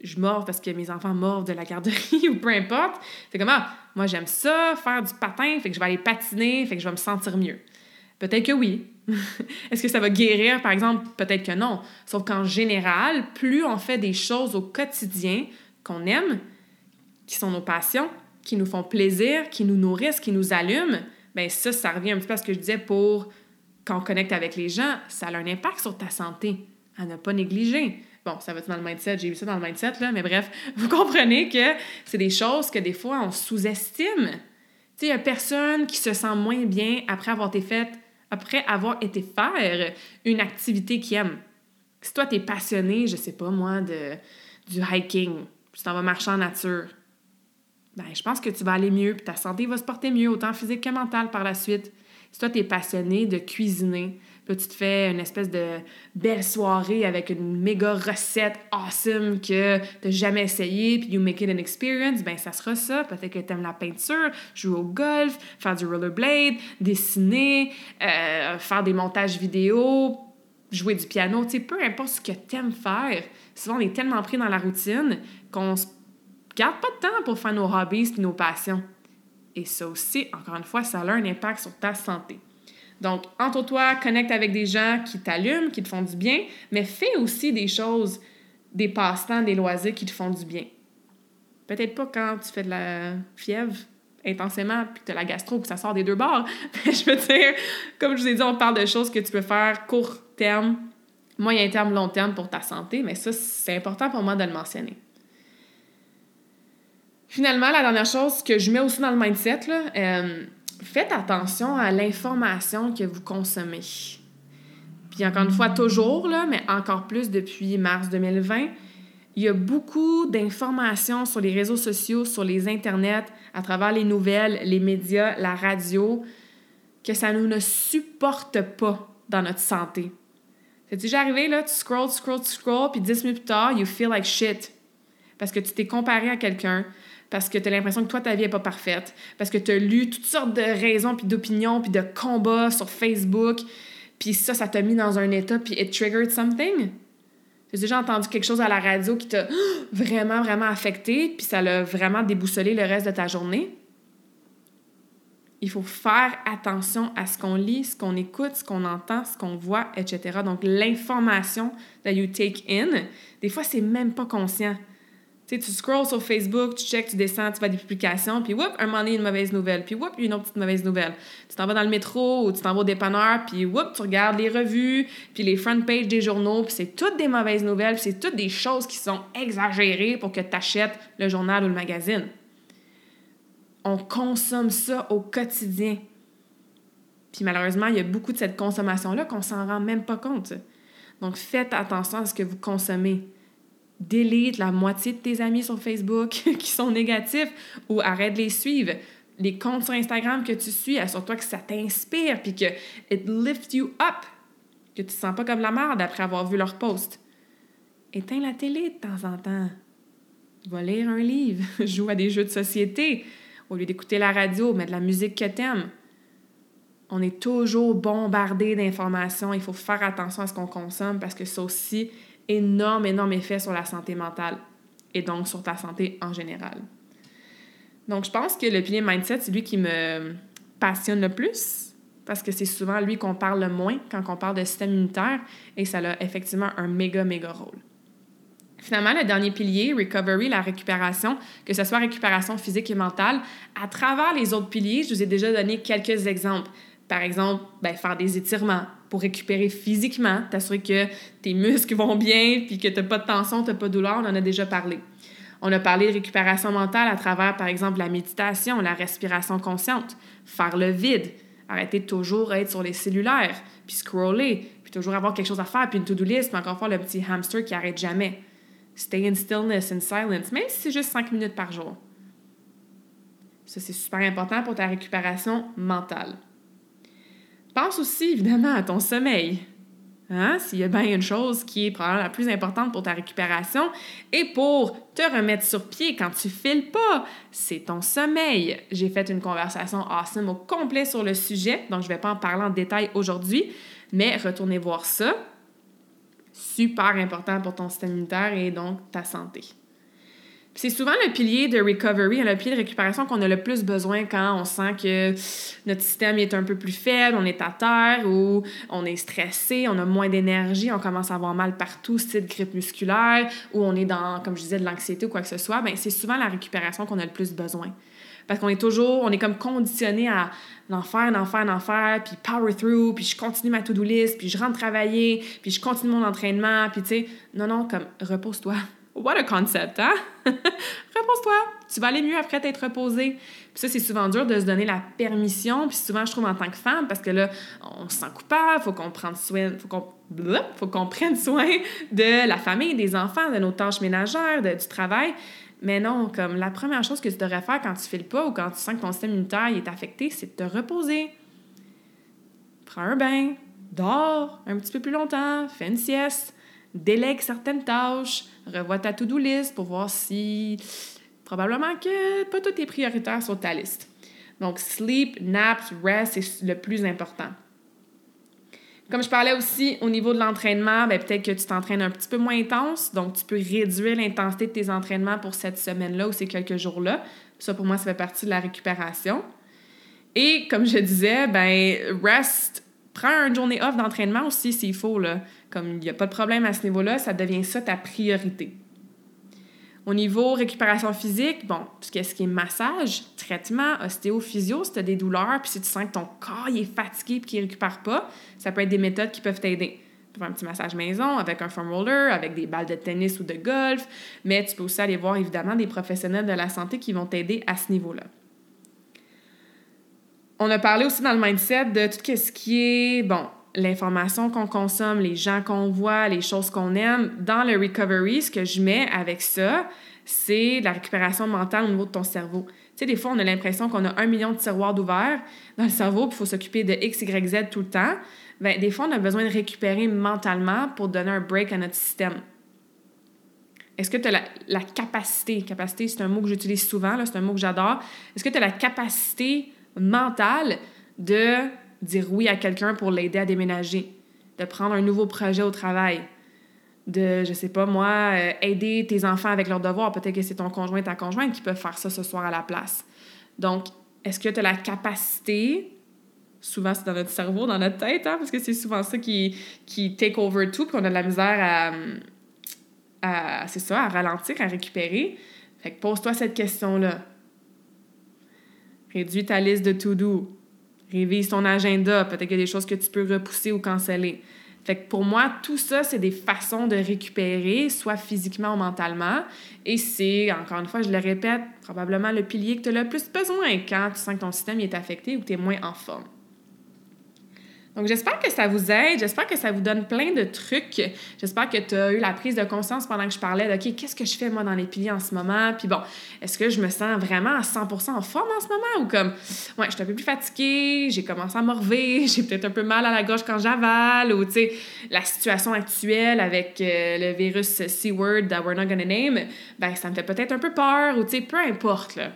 je mords parce que mes enfants mordent de la garderie ou peu importe. C'est comme Ah, moi j'aime ça, faire du patin, fait que je vais aller patiner, fait que je vais me sentir mieux. Peut-être que oui. Est-ce que ça va guérir, par exemple? Peut-être que non. Sauf qu'en général, plus on fait des choses au quotidien qu'on aime, qui sont nos passions, qui nous font plaisir, qui nous nourrissent, qui nous allument, bien ça, ça revient un petit peu à ce que je disais pour quand on connecte avec les gens, ça a un impact sur ta santé, à ne pas négliger. Bon, ça va être dans le mindset, j'ai vu ça dans le mindset, là, mais bref, vous comprenez que c'est des choses que des fois on sous-estime. Tu sais, personne qui se sent moins bien après avoir été faite après avoir été faire une activité qu'il aime. Si toi, tu es passionné, je sais pas moi, de, du hiking, tu t'en vas marcher en nature, ben, je pense que tu vas aller mieux, puis ta santé va se porter mieux, autant physique que mentale par la suite. Si toi, tu es passionné de cuisiner, puis tu te fais une espèce de belle soirée avec une méga recette awesome que tu jamais essayé, puis you make it an experience, ben ça sera ça. Peut-être que tu aimes la peinture, jouer au golf, faire du rollerblade, dessiner, euh, faire des montages vidéo, jouer du piano, tu sais, peu importe ce que tu aimes faire. Souvent, on est tellement pris dans la routine qu'on se garde pas de temps pour faire nos hobbies et nos passions. Et ça aussi, encore une fois, ça a un impact sur ta santé. Donc, entre toi, connecte avec des gens qui t'allument, qui te font du bien, mais fais aussi des choses, des passe-temps, des loisirs qui te font du bien. Peut-être pas quand tu fais de la fièvre intensément, puis que tu as la gastro, que ça sort des deux bords. Mais je veux dire, comme je vous ai dit, on parle de choses que tu peux faire court terme, moyen terme, long terme pour ta santé, mais ça, c'est important pour moi de le mentionner. Finalement, la dernière chose que je mets aussi dans le mindset, là, euh, faites attention à l'information que vous consommez. Puis encore une fois, toujours, là, mais encore plus depuis mars 2020, il y a beaucoup d'informations sur les réseaux sociaux, sur les internets, à travers les nouvelles, les médias, la radio, que ça nous ne supporte pas dans notre santé. C'est déjà arrivé, là, tu scrolls, scrolls, scrolls, puis dix minutes plus tard, you feel like shit. Parce que tu t'es comparé à quelqu'un, parce que tu as l'impression que toi, ta vie n'est pas parfaite, parce que tu as lu toutes sortes de raisons, puis d'opinions, puis de combats sur Facebook, puis ça, ça t'a mis dans un état, puis it triggered something? As déjà entendu quelque chose à la radio qui t'a vraiment, vraiment affecté, puis ça l'a vraiment déboussolé le reste de ta journée? Il faut faire attention à ce qu'on lit, ce qu'on écoute, ce qu'on entend, ce qu'on voit, etc. Donc, l'information that you take in, des fois, c'est même pas conscient Tu scrolls sur Facebook, tu check, tu descends, tu vas des publications, puis whoop, un moment donné, une mauvaise nouvelle, puis whoop, une autre petite mauvaise nouvelle. Tu t'en vas dans le métro ou tu t'en vas au dépanneur, puis whoop, tu regardes les revues, puis les front pages des journaux, puis c'est toutes des mauvaises nouvelles, puis c'est toutes des choses qui sont exagérées pour que tu achètes le journal ou le magazine. On consomme ça au quotidien. Puis malheureusement, il y a beaucoup de cette consommation-là qu'on s'en rend même pas compte. Donc faites attention à ce que vous consommez. Délite la moitié de tes amis sur Facebook qui sont négatifs ou arrête de les suivre. Les comptes sur Instagram que tu suis, assure-toi que ça t'inspire puis que it lifts you up, que tu te sens pas comme la merde après avoir vu leur post. Éteins la télé de temps en temps. Va lire un livre, joue à des jeux de société au lieu d'écouter la radio, mets de la musique que t'aimes on est toujours bombardé d'informations. Il faut faire attention à ce qu'on consomme parce que ça aussi énorme, énorme effet sur la santé mentale et donc sur ta santé en général. Donc, je pense que le pilier mindset, c'est lui qui me passionne le plus parce que c'est souvent lui qu'on parle le moins quand on parle de système immunitaire et ça a effectivement un méga, méga rôle. Finalement, le dernier pilier, recovery, la récupération, que ce soit récupération physique et mentale, à travers les autres piliers, je vous ai déjà donné quelques exemples. Par exemple, ben, faire des étirements pour récupérer physiquement, t'assurer que tes muscles vont bien, puis que tu n'as pas de tension, tu n'as pas de douleur, on en a déjà parlé. On a parlé de récupération mentale à travers, par exemple, la méditation, la respiration consciente, faire le vide, arrêter toujours être sur les cellulaires, puis scroller, puis toujours avoir quelque chose à faire, puis une to-do list, puis encore fois le petit hamster qui arrête jamais. Stay in stillness, in silence, même si c'est juste cinq minutes par jour. Ça, c'est super important pour ta récupération mentale. Pense aussi évidemment à ton sommeil. Hein? S'il y a bien une chose qui est probablement la plus importante pour ta récupération et pour te remettre sur pied quand tu files pas, c'est ton sommeil. J'ai fait une conversation awesome au complet sur le sujet, donc je ne vais pas en parler en détail aujourd'hui, mais retournez voir ça. Super important pour ton système immunitaire et donc ta santé. C'est souvent le pilier de recovery, le pilier de récupération qu'on a le plus besoin quand on sent que notre système est un peu plus faible, on est à terre ou on est stressé, on a moins d'énergie, on commence à avoir mal partout, style grippe musculaire, ou on est dans, comme je disais, de l'anxiété ou quoi que ce soit. Ben, c'est souvent la récupération qu'on a le plus besoin. Parce qu'on est toujours, on est comme conditionné à d'en faire, d'en puis power through, puis je continue ma to-do list, puis je rentre travailler, puis je continue mon entraînement, puis tu sais, non, non, comme repose-toi What a concept, hein? Repose-toi. Tu vas aller mieux après t'être reposé. Puis ça, c'est souvent dur de se donner la permission. Puis souvent, je trouve en tant que femme, parce que là, on se sent coupable, faut qu'on prenne soin, faut qu'on, faut qu'on prenne soin de la famille, des enfants, de nos tâches ménagères, du travail. Mais non, comme la première chose que tu devrais faire quand tu files pas ou quand tu sens que ton système immunitaire est affecté, c'est de te reposer. Prends un bain, dors un petit peu plus longtemps, fais une sieste délègue certaines tâches, revois ta to-do list pour voir si probablement que pas toutes tes prioritaires sur ta liste. Donc, sleep, naps, rest, c'est le plus important. Comme je parlais aussi au niveau de l'entraînement, ben, peut-être que tu t'entraînes un petit peu moins intense, donc tu peux réduire l'intensité de tes entraînements pour cette semaine-là ou ces quelques jours-là. Ça, pour moi, ça fait partie de la récupération. Et comme je disais, ben, rest, prends une journée off d'entraînement aussi s'il faut. Là. Comme il n'y a pas de problème à ce niveau-là, ça devient ça ta priorité. Au niveau récupération physique, bon, ce qui est massage, traitement, ostéophysio, si tu as des douleurs, puis si tu sens que ton corps est fatigué et qu'il ne récupère pas, ça peut être des méthodes qui peuvent t'aider. Tu peux faire un petit massage maison avec un foam roller, avec des balles de tennis ou de golf, mais tu peux aussi aller voir évidemment des professionnels de la santé qui vont t'aider à ce niveau-là. On a parlé aussi dans le mindset de tout ce qui est, bon, l'information qu'on consomme, les gens qu'on voit, les choses qu'on aime. Dans le recovery, ce que je mets avec ça, c'est la récupération mentale au niveau de ton cerveau. Tu sais, des fois, on a l'impression qu'on a un million de tiroirs d'ouverts dans le cerveau, puis il faut s'occuper de X, Y, Z tout le temps. Bien, des fois, on a besoin de récupérer mentalement pour donner un break à notre système. Est-ce que tu as la, capacité, capacité, c'est un mot que j'utilise souvent, c'est un mot que j'adore. Est-ce que tu as la capacité mentale de dire oui à quelqu'un pour l'aider à déménager, de prendre un nouveau projet au travail, de, je sais pas moi, euh, aider tes enfants avec leurs devoirs. Peut-être que c'est ton conjoint, ta conjointe qui peuvent faire ça ce soir à la place. Donc, est-ce que tu as la capacité, souvent c'est dans notre cerveau, dans notre tête, hein, parce que c'est souvent ça qui, qui take over tout, puis qu'on a de la misère à, à, c'est ça, à ralentir, à récupérer. Fait que pose-toi cette question-là. Réduis ta liste de to-do. Révise ton agenda. Peut-être qu'il y a des choses que tu peux repousser ou canceller. Fait que pour moi, tout ça, c'est des façons de récupérer, soit physiquement ou mentalement. Et c'est, encore une fois, je le répète, probablement le pilier que tu as le plus besoin quand tu sens que ton système est affecté ou que tu es moins en forme. Donc, j'espère que ça vous aide. J'espère que ça vous donne plein de trucs. J'espère que tu as eu la prise de conscience pendant que je parlais de OK, qu'est-ce que je fais moi dans les piliers en ce moment? Puis bon, est-ce que je me sens vraiment à 100% en forme en ce moment? Ou comme, ouais, je suis un peu plus fatiguée, j'ai commencé à morver, j'ai peut-être un peu mal à la gorge quand j'avale, ou tu sais, la situation actuelle avec euh, le virus C-word that we're not gonna name, ben ça me fait peut-être un peu peur, ou tu sais, peu importe, là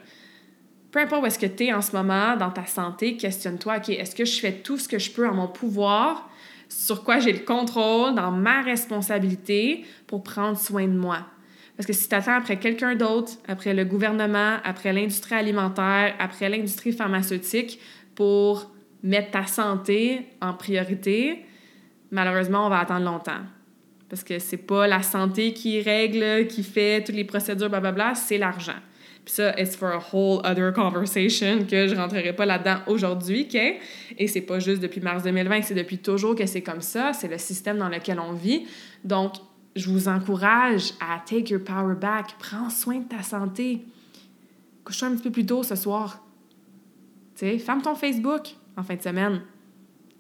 peu importe où est-ce que tu es en ce moment dans ta santé, questionne-toi, OK, est-ce que je fais tout ce que je peux en mon pouvoir, sur quoi j'ai le contrôle, dans ma responsabilité pour prendre soin de moi? Parce que si tu attends après quelqu'un d'autre, après le gouvernement, après l'industrie alimentaire, après l'industrie pharmaceutique pour mettre ta santé en priorité, malheureusement, on va attendre longtemps. Parce que c'est pas la santé qui règle, qui fait toutes les procédures, blablabla, c'est l'argent. Puis ça, it's for a whole other conversation que je rentrerai pas là-dedans aujourd'hui, OK? Et c'est pas juste depuis mars 2020, c'est depuis toujours que c'est comme ça. C'est le système dans lequel on vit. Donc, je vous encourage à take your power back. Prends soin de ta santé. Couche-toi un petit peu plus tôt ce soir. Tu sais, ferme ton Facebook en fin de semaine.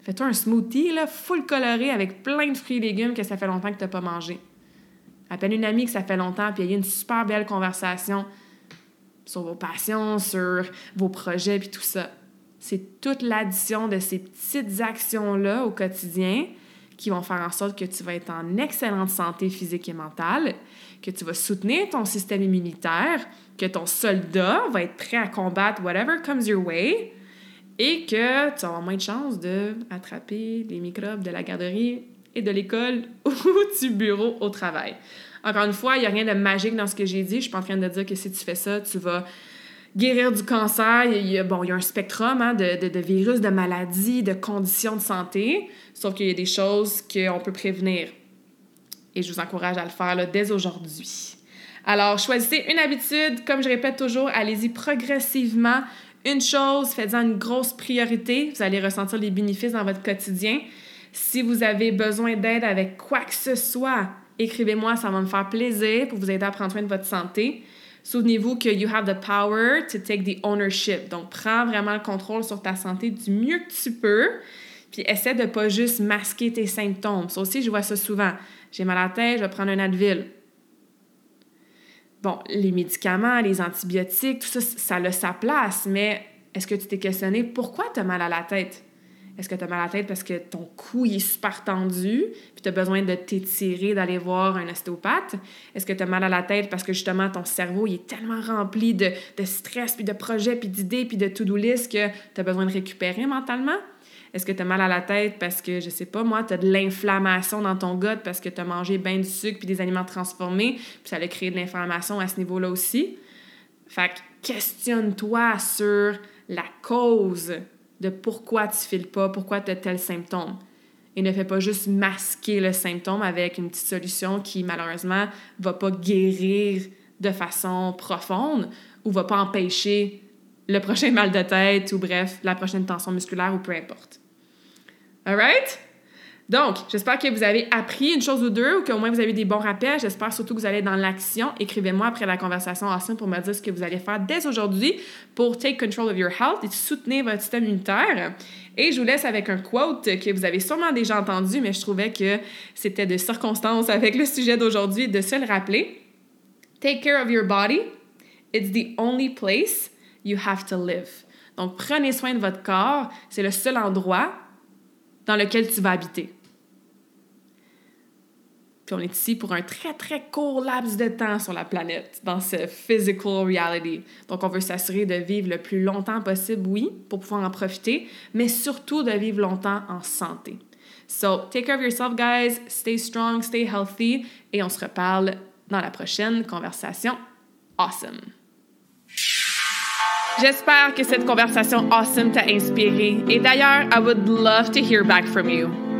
Fais-toi un smoothie, là, full coloré avec plein de fruits et légumes que ça fait longtemps que tu n'as pas mangé. Appelle une amie que ça fait longtemps, puis il y a une super belle conversation sur vos passions, sur vos projets, puis tout ça. C'est toute l'addition de ces petites actions-là au quotidien qui vont faire en sorte que tu vas être en excellente santé physique et mentale, que tu vas soutenir ton système immunitaire, que ton soldat va être prêt à combattre whatever comes your way et que tu auras moins de chances d'attraper les microbes de la garderie et de l'école ou du bureau au travail. Encore une fois, il n'y a rien de magique dans ce que j'ai dit. Je suis pas en train de dire que si tu fais ça, tu vas guérir du cancer. Il y a, bon, il y a un spectrum hein, de, virus, de maladies, de conditions de santé. Sauf qu'il y a des choses qu'on peut prévenir. Et je vous encourage à le faire dès aujourd'hui. Alors, choisissez une habitude. Comme je répète toujours, allez-y progressivement. Une chose, faites-en une grosse priorité. Vous allez ressentir les bénéfices dans votre quotidien. Si vous avez besoin d'aide avec quoi que ce soit, écrivez-moi, ça va me faire plaisir pour vous aider à prendre soin de votre santé. Souvenez-vous que you have the power to take the ownership. Donc, prends vraiment le contrôle sur ta santé du mieux que tu peux. Puis, essaie de pas juste masquer tes symptômes. Ça aussi, je vois ça souvent. J'ai mal à la tête, je vais prendre un Advil. Bon, les médicaments, les antibiotiques, tout ça, ça a sa place, mais est-ce que tu t'es questionné pourquoi tu as mal à la tête? Est-ce que tu as mal à la tête parce que ton cou est super tendu, puis tu as besoin de t'étirer, d'aller voir un ostéopathe? Est-ce que tu as mal à la tête parce que justement ton cerveau est tellement rempli de, de stress, puis de projets, puis d'idées, puis de to-do que tu as besoin de récupérer mentalement? Est-ce que tu as mal à la tête parce que, je sais pas, moi, tu as de l'inflammation dans ton gut parce que tu as mangé bien du sucre puis des aliments transformés, puis ça a créé de l'inflammation à ce niveau-là aussi? Fait que questionne-toi sur la cause de pourquoi tu files pas, pourquoi tu as tel symptôme. Et ne fais pas juste masquer le symptôme avec une petite solution qui, malheureusement, va pas guérir de façon profonde ou va pas empêcher le prochain mal de tête ou bref, la prochaine tension musculaire ou peu importe. All right? Donc, j'espère que vous avez appris une chose ou deux ou qu'au moins vous avez des bons rappels. J'espère surtout que vous allez dans l'action. Écrivez-moi après la conversation ensemble pour me dire ce que vous allez faire dès aujourd'hui pour take control of your health et soutenir votre système immunitaire. Et je vous laisse avec un quote que vous avez sûrement déjà entendu, mais je trouvais que c'était de circonstance avec le sujet d'aujourd'hui de se le rappeler. Take care of your body. It's the only place you have to live. Donc, prenez soin de votre corps. C'est le seul endroit dans lequel tu vas habiter. Puis on est ici pour un très, très court laps de temps sur la planète, dans ce physical reality. Donc, on veut s'assurer de vivre le plus longtemps possible, oui, pour pouvoir en profiter, mais surtout de vivre longtemps en santé. So, take care of yourself, guys. Stay strong, stay healthy. Et on se reparle dans la prochaine conversation. Awesome! J'espère que cette conversation awesome t'a inspiré. Et d'ailleurs, I would love to hear back from you.